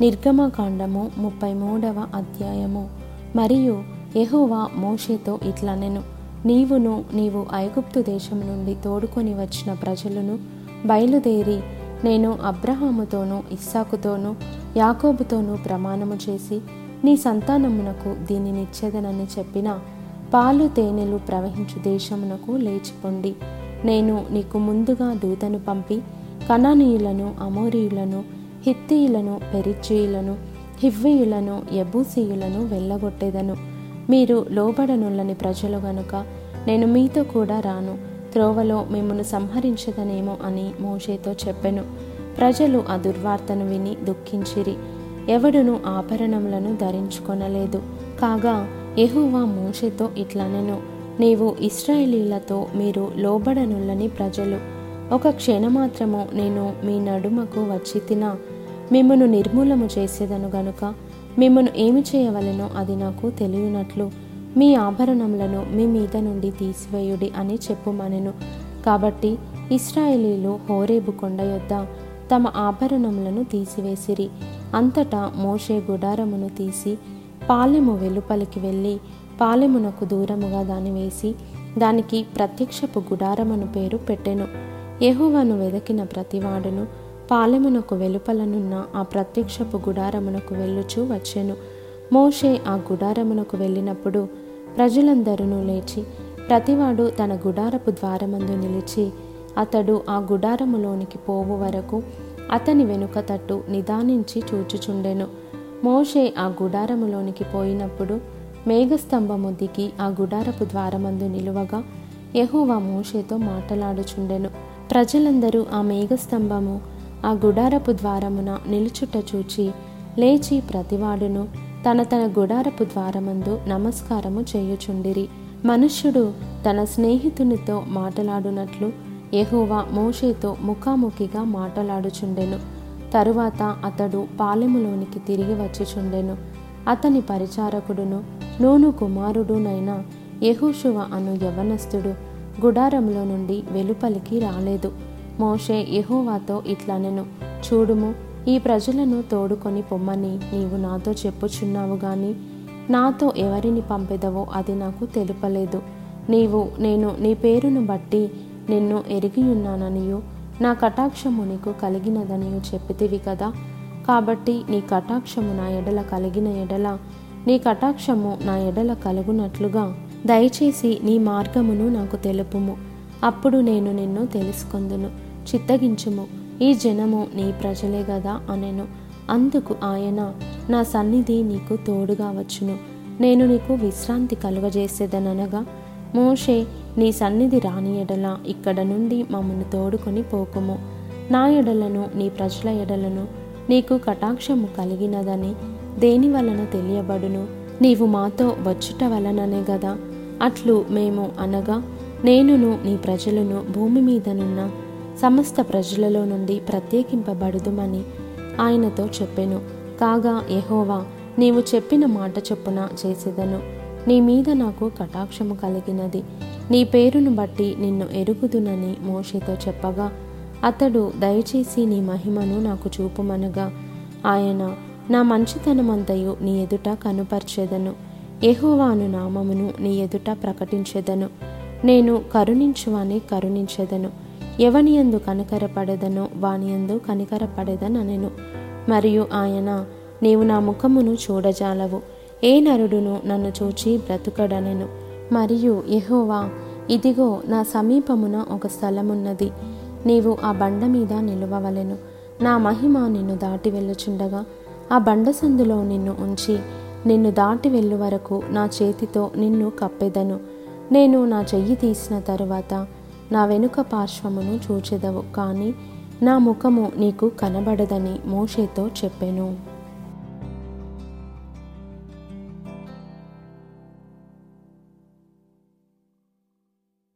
నిర్గమకాండము ముప్పై మూడవ అధ్యాయము. మరియు ఎహోవా మోషేతో ఇట్లనెను నీవును నీవు ఐగుప్తు దేశం నుండి తోడుకొని వచ్చిన ప్రజలను బయలుదేరి నేను అబ్రహాముతోనూ ఇస్సాకుతోనూ యాకోబుతోనూ ప్రమాణము చేసి నీ సంతానమునకు దీనినిచ్చేదనని చెప్పిన పాలు తేనెలు ప్రవహించు దేశమునకు లేచిపోండి. నేను నీకు ముందుగా దూతను పంపి కణానీయులను అమోరీయులను హిత్తీయులను పెరిచీయులను హివ్వీయులను యబూసీయులను వెళ్ళగొట్టేదను. మీరు లోబడనుల్లని ప్రజలు గనుక నేను మీతో కూడా రాను. త్రోవలో మిమ్మను సంహరించదనేమో అని మోషేతో చెప్పెను. ప్రజలు ఆ దుర్వార్తను విని దుఃఖించిరి. ఎవడును ఆభరణములను ధరించుకొనలేదు. కాగా ఎహువా మోషేతో ఇట్లనెను. నీవు ఇస్రాయేలీలతో మీరు లోబడనుల్లని ప్రజలు. ఒక క్షణమాత్రము నేను మీ నడుమకు వచ్చి తినా. మిమ్మను నిర్మూలము చేసేదను గనుక మిమ్మను ఏమి చేయవలెనో అది నాకు తెలియనట్లు మీ ఆభరణములను మీ మీద నుండి తీసివేయుడి అని చెప్పుమనెను. కాబట్టి ఇస్రాయేలీలు హోరేబు కొండ యొద్ద తమ ఆభరణములను తీసివేసిరి. అంతటా మోషే గుడారమును తీసి పాలెము వెలుపలికి వెళ్ళి పాలెమునకు దూరముగా దాని వేసి దానికి ప్రత్యక్షపు గుడారమను పేరు పెట్టెను. యహువను వెదకిన ప్రతివాడును పాలెమునకు వెలుపలనున్న ఆ ప్రత్యక్షపు గుడారమునకు వెళ్ళుచూ వచ్చెను. మోషే ఆ గుడారమునకు వెళ్ళినప్పుడు ప్రజలందరూ లేచి ప్రతివాడు తన గుడారపు ద్వారమందు నిలిచి అతడు ఆ గుడారములోనికి పోవు వరకు అతని వెనుక తట్టు నిదానించి చూచుచుండెను. మోషే ఆ గుడారములోనికి పోయినప్పుడు మేఘస్తంభము దిగి ఆ గుడారపు ద్వారమందు నిలువగా యెహోవా మోషేతో మాటలాడుచుండెను. ప్రజలందరూ ఆ మేఘస్తంభము ఆ గుడారపు ద్వారమున నిలుచుట చూచి లేచి ప్రతివాడును తన తన గుడారపు ద్వారమందు నమస్కారము చేయుచుండిరి. మనుష్యుడు తన స్నేహితునితో మాటలాడునట్లు యెహోవా మోషేతో ముఖాముఖిగా మాటలాడుచుండెను. తరువాత అతడు పాలెములోనికి తిరిగి వచ్చిచుండెను. అతని పరిచారకుడును నూను కుమారుడునైన యహూషువ అను యవనస్తుడు గుడారంలో నుండి వెలుపలికి రాలేదు. మోషే యహోవాతో ఇట్లనెను చూడుము ఈ ప్రజలను తోడుకొని పొమ్మని నీవు నాతో చెప్పుచున్నావు గాని నాతో ఎవరిని పంపెదవో అది నాకు తెలుపలేదు. నీవు నేను నీ పేరును బట్టి నిన్ను ఎరిగియున్నాననియు నా కటాక్షము నీకు కలిగినదనియు చెప్పితివి కదా? కాబట్టి నీ కటాక్షము నా ఎడల కలిగిన ఎడల నీ కటాక్షము నా ఎడల కలుగునట్లుగా. దయచేసి నీ మార్గమును నాకు తెలుపుము. అప్పుడు నేను నిన్ను తెలుసుకొందును. చిత్తగించుము. ఈ జనము నీ ప్రజలే గదా అనెను. అందుకు ఆయన నా సన్నిధి నీకు తోడుగా వచ్చును. నేను నీకు విశ్రాంతి కలుగజేసేదనగా మోషే నీ సన్నిధి రాని ఎడల ఇక్కడ నుండి మమ్మను తోడుకొని పోకుము. నా ఎడలను నీ ప్రజల ఎడలను నీకు కటాక్షము కలిగినదని దేని వలన తెలియబడును? నీవు మాతో వచ్చుట వలననే గదా. అట్లు మేము అనగా నేనును నీ ప్రజలను భూమి మీదనున్న సమస్త ప్రజలలో నుండి ప్రత్యేకింపబడుదుమని ఆయనతో చెప్పెను. కాగా యహోవా నీవు చెప్పిన మాట చొప్పున చేసేదను. నీ మీద నాకు కటాక్షము కలిగినది. నీ పేరును బట్టి నిన్ను ఎరుగుదునని మోషేతో చెప్పగా అతడు దయచేసి నీ మహిమను నాకు చూపుమనగా ఆయన నా మంచితనమంతయు నీ ఎదుట కనుపర్చేదను. ఎహోవాను నామమును నీ ఎదుట ప్రకటించెదను. నేను కరుణించువాని కరుణించెదను. ఎవనియందు కనికరపడదనో వానియందు కనికరపడెదననెను. మరియు ఆయన నీవు నా ముఖమును చూడజాలవు. ఏ నరుడును నన్ను చూచి బ్రతుకడనెను. మరియు ఎహోవా ఇదిగో నా సమీపమున ఒక స్థలమున్నది. నీవు ఆ బండ మీద నిలువవలెను. నా మహిమ నిన్ను దాటి వెళ్ళుచుండగా ఆ బండ సందులో నిన్ను ఉంచి నిన్ను దాటి వెళ్ళు వరకు నా చేతితో నిన్ను కప్పెదను. నేను నా చెయ్యి తీసిన తరువాత నా వెనుక పార్శ్వమును చూచెదవు కానీ నా ముఖము నీకు కనబడదని మోషేతో చెప్పెను.